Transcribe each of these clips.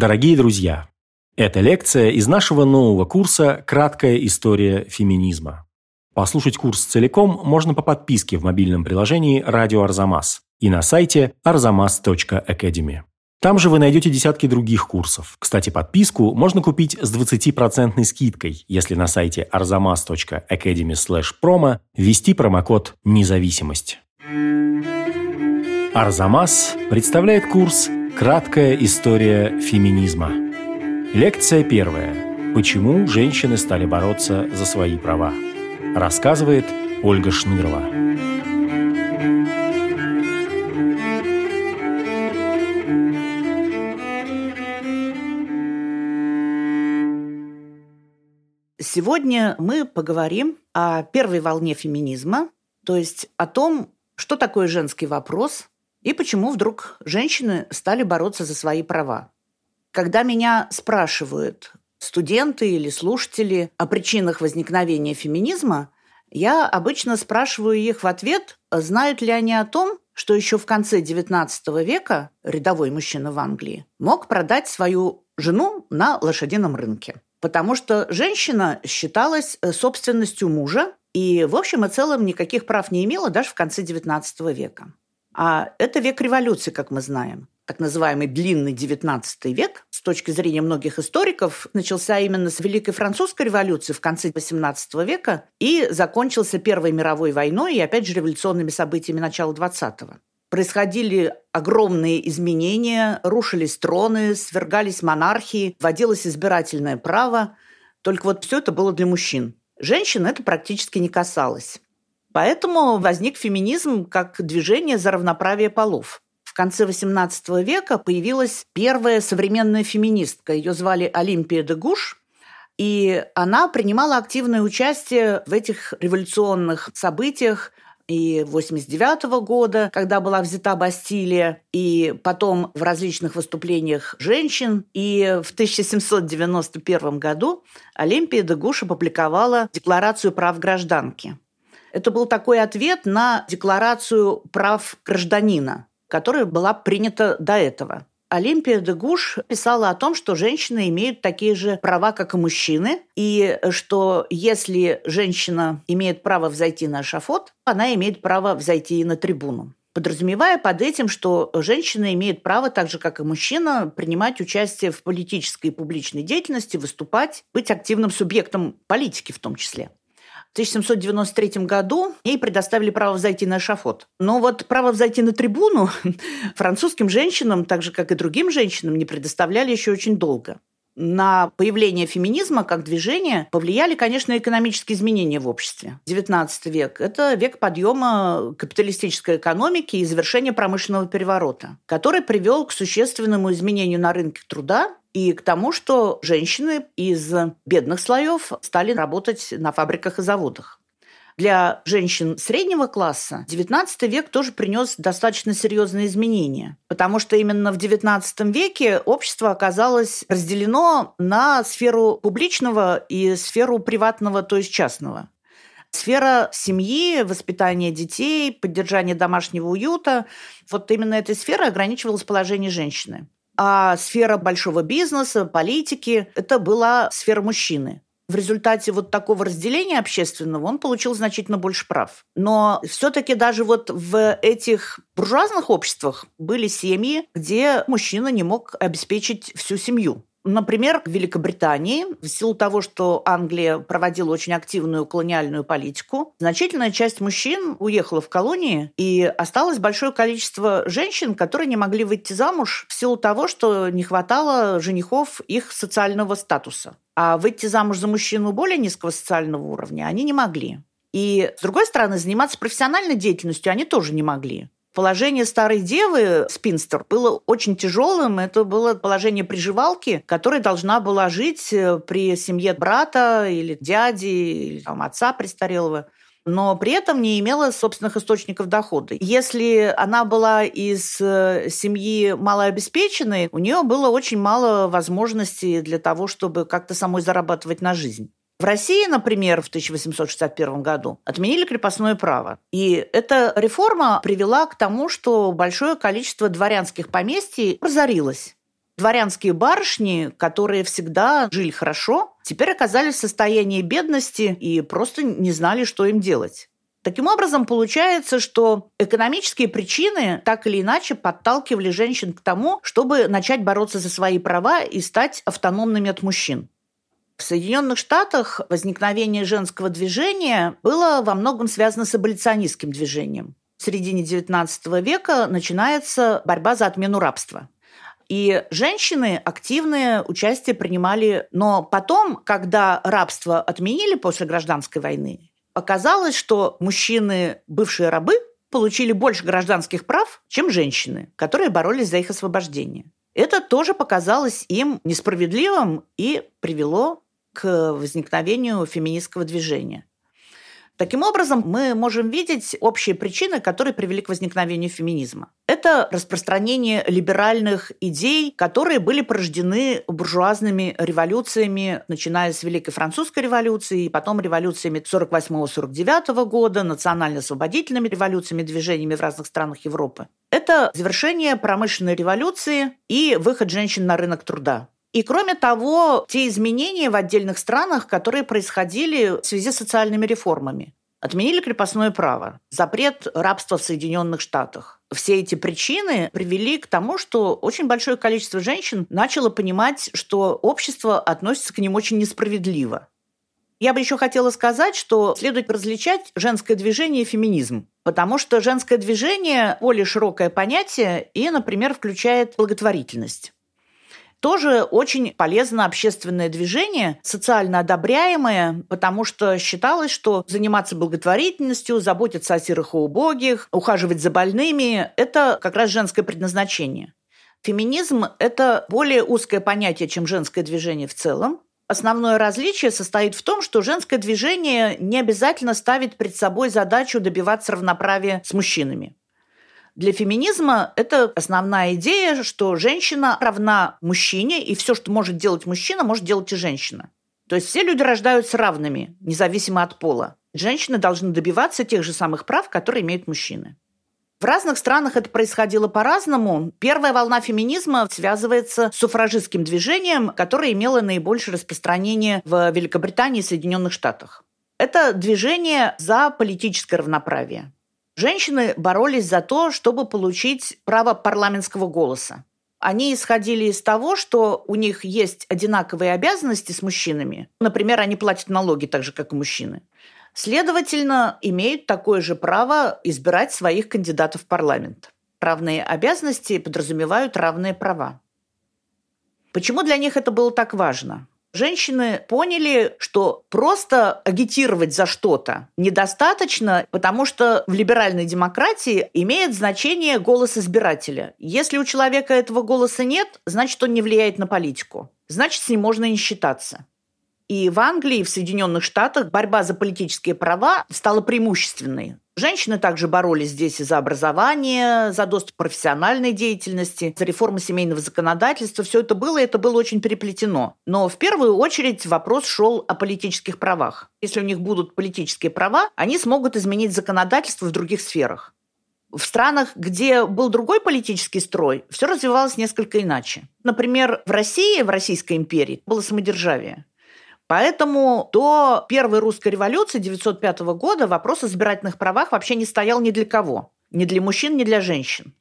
Дорогие друзья, это лекция из нашего нового курса «Краткая история феминизма». Послушать курс целиком можно по подписке в мобильном приложении «Радио Арзамас» и на сайте arzamas.academy. Там же вы найдете десятки других курсов. Кстати, подписку можно купить с 20% скидкой, если на сайте arzamas.academy promo ввести промокод «Независимость». Арзамас представляет курс «Краткая история феминизма». Лекция первая. Почему женщины стали бороться за свои права? Рассказывает Ольга Шнырова. Сегодня мы поговорим о первой волне феминизма, то есть о том, что такое женский вопрос и почему вдруг женщины стали бороться за свои права. Когда меня спрашивают студенты или слушатели о причинах возникновения феминизма, я обычно спрашиваю их в ответ, знают ли они о том, что еще в конце XIX века рядовой мужчина в Англии мог продать свою жену на лошадином рынке. Потому что женщина считалась э, собственностью мужа и, в общем и целом, никаких прав не имела даже в конце XIX века. А это век революции, как мы знаем. Так называемый длинный XIX век, с точки зрения многих историков, начался именно с Великой Французской революции в конце XVIII века и закончился Первой мировой войной и, опять же, революционными событиями начала XX происходили огромные изменения, рушились троны, свергались монархии, вводилось избирательное право. Только вот все это было для мужчин. Женщин это практически не касалось. Поэтому возник феминизм как движение за равноправие полов. В конце XVIII века появилась первая современная феминистка. Ее звали Олимпия де Гуш. И она принимала активное участие в этих революционных событиях, и 89 -го года, когда была взята Бастилия, и потом в различных выступлениях женщин. И в 1791 году Олимпия де Гуш опубликовала Декларацию прав гражданки. Это был такой ответ на Декларацию прав гражданина, которая была принята до этого. Олимпия де Гуш писала о том, что женщины имеют такие же права, как и мужчины, и что если женщина имеет право взойти на шафот, она имеет право взойти и на трибуну подразумевая под этим, что женщина имеет право, так же как и мужчина, принимать участие в политической и публичной деятельности, выступать, быть активным субъектом политики в том числе. В 1793 году ей предоставили право взойти на эшафот. Но вот право взойти на трибуну французским женщинам, так же, как и другим женщинам, не предоставляли еще очень долго на появление феминизма как движения повлияли, конечно, экономические изменения в обществе. XIX век – это век подъема капиталистической экономики и завершения промышленного переворота, который привел к существенному изменению на рынке труда и к тому, что женщины из бедных слоев стали работать на фабриках и заводах. Для женщин среднего класса XIX век тоже принес достаточно серьезные изменения, потому что именно в XIX веке общество оказалось разделено на сферу публичного и сферу приватного, то есть частного. Сфера семьи, воспитания детей, поддержания домашнего уюта, вот именно этой сферой ограничивалось положение женщины а сфера большого бизнеса, политики – это была сфера мужчины. В результате вот такого разделения общественного он получил значительно больше прав. Но все-таки даже вот в этих буржуазных обществах были семьи, где мужчина не мог обеспечить всю семью. Например, в Великобритании, в силу того, что Англия проводила очень активную колониальную политику, значительная часть мужчин уехала в колонии, и осталось большое количество женщин, которые не могли выйти замуж в силу того, что не хватало женихов их социального статуса. А выйти замуж за мужчину более низкого социального уровня они не могли. И, с другой стороны, заниматься профессиональной деятельностью они тоже не могли. Положение старой девы, спинстер, было очень тяжелым. Это было положение приживалки, которая должна была жить э, при семье брата или дяди, или там, отца престарелого но при этом не имела собственных источников дохода. Если она была из э, семьи малообеспеченной, у нее было очень мало возможностей для того, чтобы как-то самой зарабатывать на жизнь. В России, например, в 1861 году отменили крепостное право. И эта реформа привела к тому, что большое количество дворянских поместий разорилось. Дворянские барышни, которые всегда жили хорошо, теперь оказались в состоянии бедности и просто не знали, что им делать. Таким образом, получается, что экономические причины так или иначе подталкивали женщин к тому, чтобы начать бороться за свои права и стать автономными от мужчин. В Соединенных Штатах возникновение женского движения было во многом связано с аболиционистским движением. В середине XIX века начинается борьба за отмену рабства. И женщины активное участие принимали. Но потом, когда рабство отменили после гражданской войны, Оказалось, что мужчины, бывшие рабы, получили больше гражданских прав, чем женщины, которые боролись за их освобождение. Это тоже показалось им несправедливым и привело к возникновению феминистского движения. Таким образом, мы можем видеть общие причины, которые привели к возникновению феминизма. Это распространение либеральных идей, которые были порождены буржуазными революциями, начиная с Великой Французской революции, и потом революциями 48-49 года, национально-освободительными революциями, движениями в разных странах Европы. Это завершение промышленной революции и выход женщин на рынок труда. И кроме того, те изменения в отдельных странах, которые происходили в связи с социальными реформами. Отменили крепостное право, запрет рабства в Соединенных Штатах. Все эти причины привели к тому, что очень большое количество женщин начало понимать, что общество относится к ним очень несправедливо. Я бы еще хотела сказать, что следует различать женское движение и феминизм. Потому что женское движение более широкое понятие и, например, включает благотворительность. Тоже очень полезно общественное движение, социально одобряемое, потому что считалось, что заниматься благотворительностью, заботиться о серых и убогих, ухаживать за больными – это как раз женское предназначение. Феминизм – это более узкое понятие, чем женское движение в целом. Основное различие состоит в том, что женское движение не обязательно ставит перед собой задачу добиваться равноправия с мужчинами. Для феминизма это основная идея, что женщина равна мужчине, и все, что может делать мужчина, может делать и женщина. То есть все люди рождаются равными, независимо от пола. Женщины должны добиваться тех же самых прав, которые имеют мужчины. В разных странах это происходило по-разному. Первая волна феминизма связывается с суфражистским движением, которое имело наибольшее распространение в Великобритании и Соединенных Штатах. Это движение за политическое равноправие. Женщины боролись за то, чтобы получить право парламентского голоса. Они исходили из того, что у них есть одинаковые обязанности с мужчинами. Например, они платят налоги так же, как и мужчины. Следовательно, имеют такое же право избирать своих кандидатов в парламент. Равные обязанности подразумевают равные права. Почему для них это было так важно? Женщины поняли, что просто агитировать за что-то недостаточно, потому что в либеральной демократии имеет значение голос избирателя. Если у человека этого голоса нет, значит, он не влияет на политику. Значит, с ним можно не считаться. И в Англии, и в Соединенных Штатах борьба за политические права стала преимущественной. Женщины также боролись здесь и за образование, за доступ к профессиональной деятельности, за реформу семейного законодательства. Все это было, и это было очень переплетено. Но в первую очередь вопрос шел о политических правах. Если у них будут политические права, они смогут изменить законодательство в других сферах. В странах, где был другой политический строй, все развивалось несколько иначе. Например, в России, в Российской империи было самодержавие. Поэтому до первой русской революции 1905 года вопрос о избирательных правах вообще не стоял ни для кого. Ни для мужчин, ни для женщин.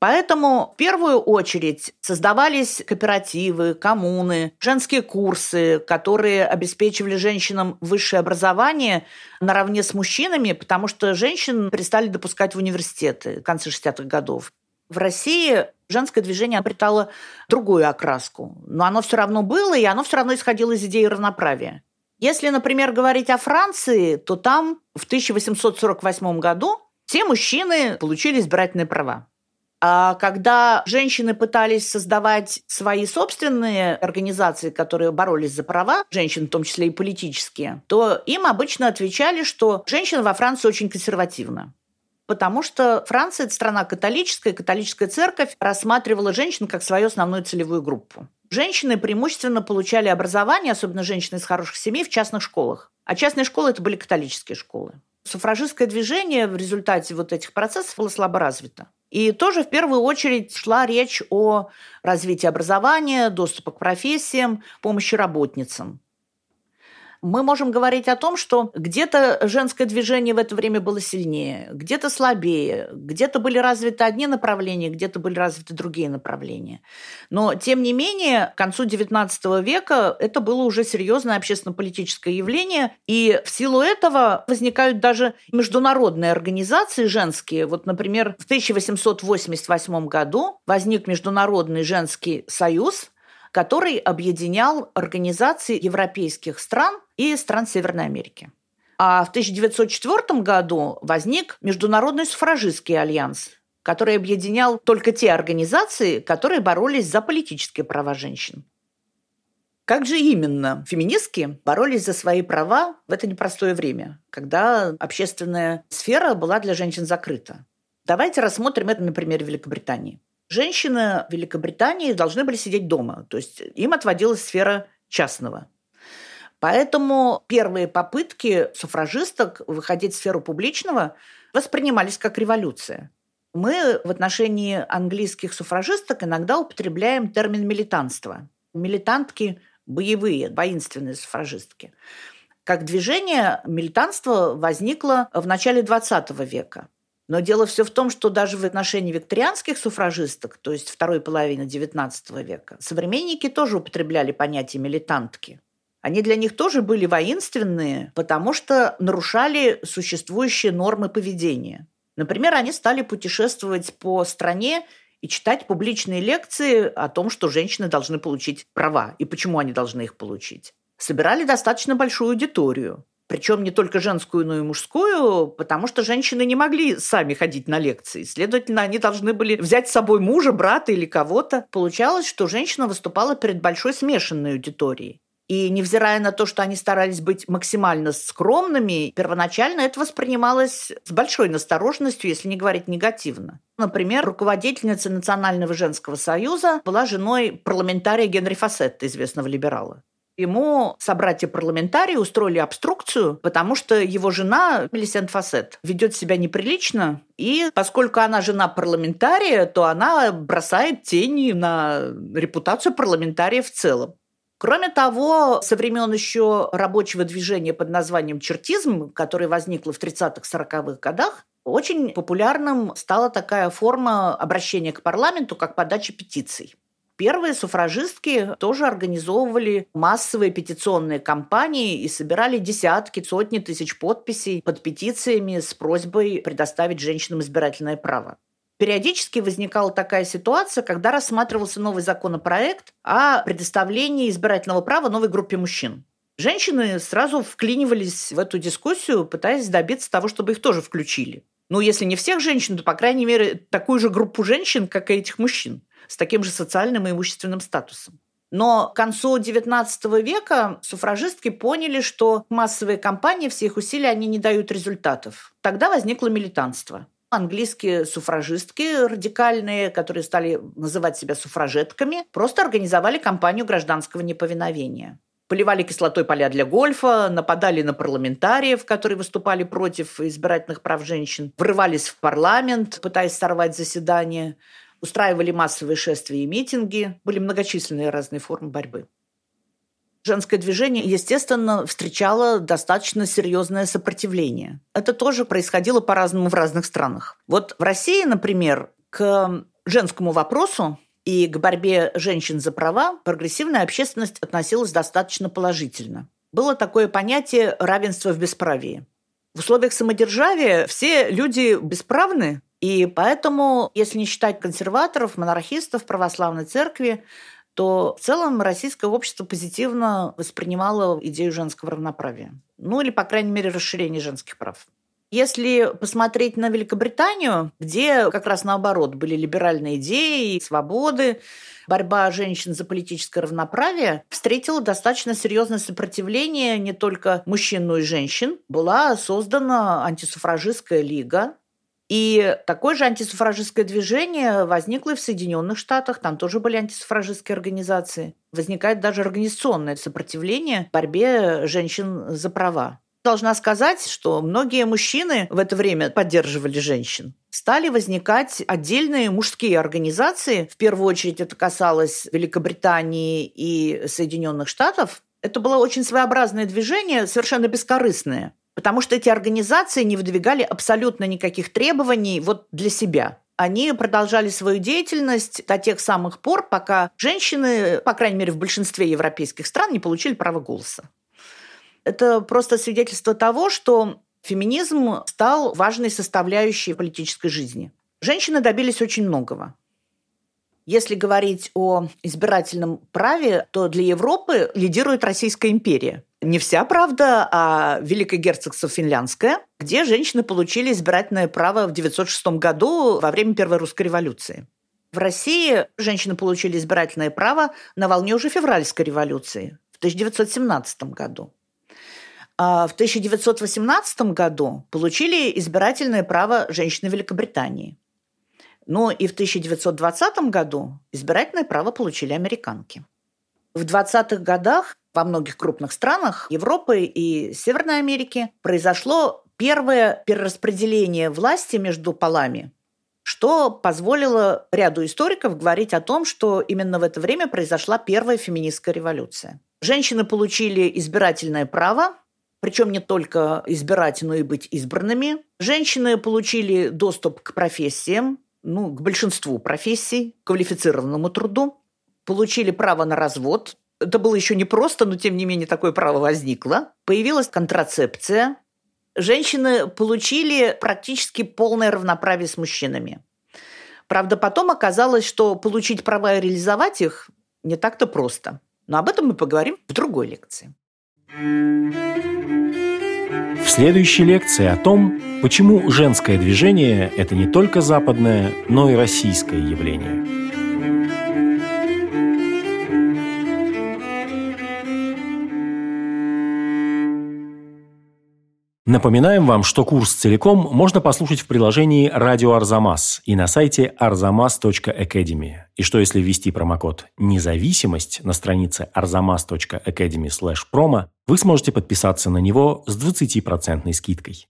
Поэтому в первую очередь создавались кооперативы, коммуны, женские курсы, которые обеспечивали женщинам высшее образование наравне с мужчинами, потому что женщин перестали допускать в университеты в конце 60-х годов. В России женское движение обретало другую окраску, но оно все равно было, и оно все равно исходило из идеи равноправия. Если, например, говорить о Франции, то там в 1848 году все мужчины получили избирательные права. А когда женщины пытались создавать свои собственные организации, которые боролись за права женщин, в том числе и политические, то им обычно отвечали, что женщина во Франции очень консервативна потому что Франция – это страна католическая, и католическая церковь рассматривала женщин как свою основную целевую группу. Женщины преимущественно получали образование, особенно женщины из хороших семей, в частных школах. А частные школы – это были католические школы. Суфражистское движение в результате вот этих процессов было слабо развито. И тоже в первую очередь шла речь о развитии образования, доступа к профессиям, помощи работницам мы можем говорить о том, что где-то женское движение в это время было сильнее, где-то слабее, где-то были развиты одни направления, где-то были развиты другие направления. Но, тем не менее, к концу XIX века это было уже серьезное общественно-политическое явление, и в силу этого возникают даже международные организации женские. Вот, например, в 1888 году возник Международный женский союз, который объединял организации европейских стран и стран Северной Америки. А в 1904 году возник Международный суфражистский альянс, который объединял только те организации, которые боролись за политические права женщин. Как же именно феминистки боролись за свои права в это непростое время, когда общественная сфера была для женщин закрыта? Давайте рассмотрим это на примере Великобритании. Женщины в Великобритании должны были сидеть дома, то есть им отводилась сфера частного. Поэтому первые попытки суфражисток выходить в сферу публичного воспринимались как революция. Мы в отношении английских суфражисток иногда употребляем термин «милитанство». Милитантки – боевые, воинственные суфражистки. Как движение милитанство возникло в начале XX века. Но дело все в том, что даже в отношении викторианских суфражисток, то есть второй половины XIX века, современники тоже употребляли понятие «милитантки». Они для них тоже были воинственные, потому что нарушали существующие нормы поведения. Например, они стали путешествовать по стране и читать публичные лекции о том, что женщины должны получить права и почему они должны их получить. Собирали достаточно большую аудиторию. Причем не только женскую, но и мужскую, потому что женщины не могли сами ходить на лекции. Следовательно, они должны были взять с собой мужа, брата или кого-то. Получалось, что женщина выступала перед большой смешанной аудиторией. И невзирая на то, что они старались быть максимально скромными, первоначально это воспринималось с большой настороженностью, если не говорить негативно. Например, руководительница Национального женского союза была женой парламентария Генри Фассетта, известного либерала. Ему собратья-парламентарии устроили обструкцию, потому что его жена, Мелисент Фассет, ведет себя неприлично, и поскольку она жена парламентария, то она бросает тени на репутацию парламентария в целом. Кроме того, со времен еще рабочего движения под названием чертизм, которое возникло в 30-40-х годах, очень популярным стала такая форма обращения к парламенту, как подача петиций. Первые суфражистки тоже организовывали массовые петиционные кампании и собирали десятки, сотни тысяч подписей под петициями с просьбой предоставить женщинам избирательное право. Периодически возникала такая ситуация, когда рассматривался новый законопроект о предоставлении избирательного права новой группе мужчин. Женщины сразу вклинивались в эту дискуссию, пытаясь добиться того, чтобы их тоже включили. Ну, если не всех женщин, то, по крайней мере, такую же группу женщин, как и этих мужчин, с таким же социальным и имущественным статусом. Но к концу XIX века суфражистки поняли, что массовые кампании, все их усилия, они не дают результатов. Тогда возникло милитанство английские суфражистки радикальные, которые стали называть себя суфражетками, просто организовали кампанию гражданского неповиновения. Поливали кислотой поля для гольфа, нападали на парламентариев, которые выступали против избирательных прав женщин, врывались в парламент, пытаясь сорвать заседание, устраивали массовые шествия и митинги. Были многочисленные разные формы борьбы женское движение, естественно, встречало достаточно серьезное сопротивление. Это тоже происходило по-разному в разных странах. Вот в России, например, к женскому вопросу и к борьбе женщин за права прогрессивная общественность относилась достаточно положительно. Было такое понятие равенства в бесправии. В условиях самодержавия все люди бесправны, и поэтому, если не считать консерваторов, монархистов, православной церкви, то в целом российское общество позитивно воспринимало идею женского равноправия. Ну или, по крайней мере, расширение женских прав. Если посмотреть на Великобританию, где как раз наоборот были либеральные идеи, свободы, борьба женщин за политическое равноправие, встретила достаточно серьезное сопротивление не только мужчин, но и женщин. Была создана антисуфражистская лига, и такое же антисуфражистское движение возникло и в Соединенных Штатах, там тоже были антисуфражистские организации. Возникает даже организационное сопротивление борьбе женщин за права. Должна сказать, что многие мужчины в это время поддерживали женщин. Стали возникать отдельные мужские организации. В первую очередь это касалось Великобритании и Соединенных Штатов. Это было очень своеобразное движение, совершенно бескорыстное. Потому что эти организации не выдвигали абсолютно никаких требований вот для себя они продолжали свою деятельность до тех самых пор, пока женщины, по крайней мере, в большинстве европейских стран, не получили право голоса. Это просто свидетельство того, что феминизм стал важной составляющей политической жизни. Женщины добились очень многого. Если говорить о избирательном праве, то для Европы лидирует Российская империя. Не вся правда, а Великое герцогство Финляндское, где женщины получили избирательное право в 1906 году во время Первой русской революции. В России женщины получили избирательное право на волне уже февральской революции в 1917 году. А в 1918 году получили избирательное право женщины Великобритании. Но и в 1920 году избирательное право получили американки. В 20-х годах во многих крупных странах Европы и Северной Америки произошло первое перераспределение власти между полами, что позволило ряду историков говорить о том, что именно в это время произошла первая феминистская революция. Женщины получили избирательное право, причем не только избирать, но и быть избранными. Женщины получили доступ к профессиям, ну, к большинству профессий, квалифицированному труду, получили право на развод, это было еще не просто, но тем не менее такое право возникло. Появилась контрацепция. Женщины получили практически полное равноправие с мужчинами. Правда, потом оказалось, что получить права и реализовать их не так-то просто. Но об этом мы поговорим в другой лекции. В следующей лекции о том, почему женское движение – это не только западное, но и российское явление – Напоминаем вам, что курс целиком можно послушать в приложении «Радио Арзамас» и на сайте arzamas.academy. И что если ввести промокод «Независимость» на странице arzamas.academy promo, вы сможете подписаться на него с 20% скидкой.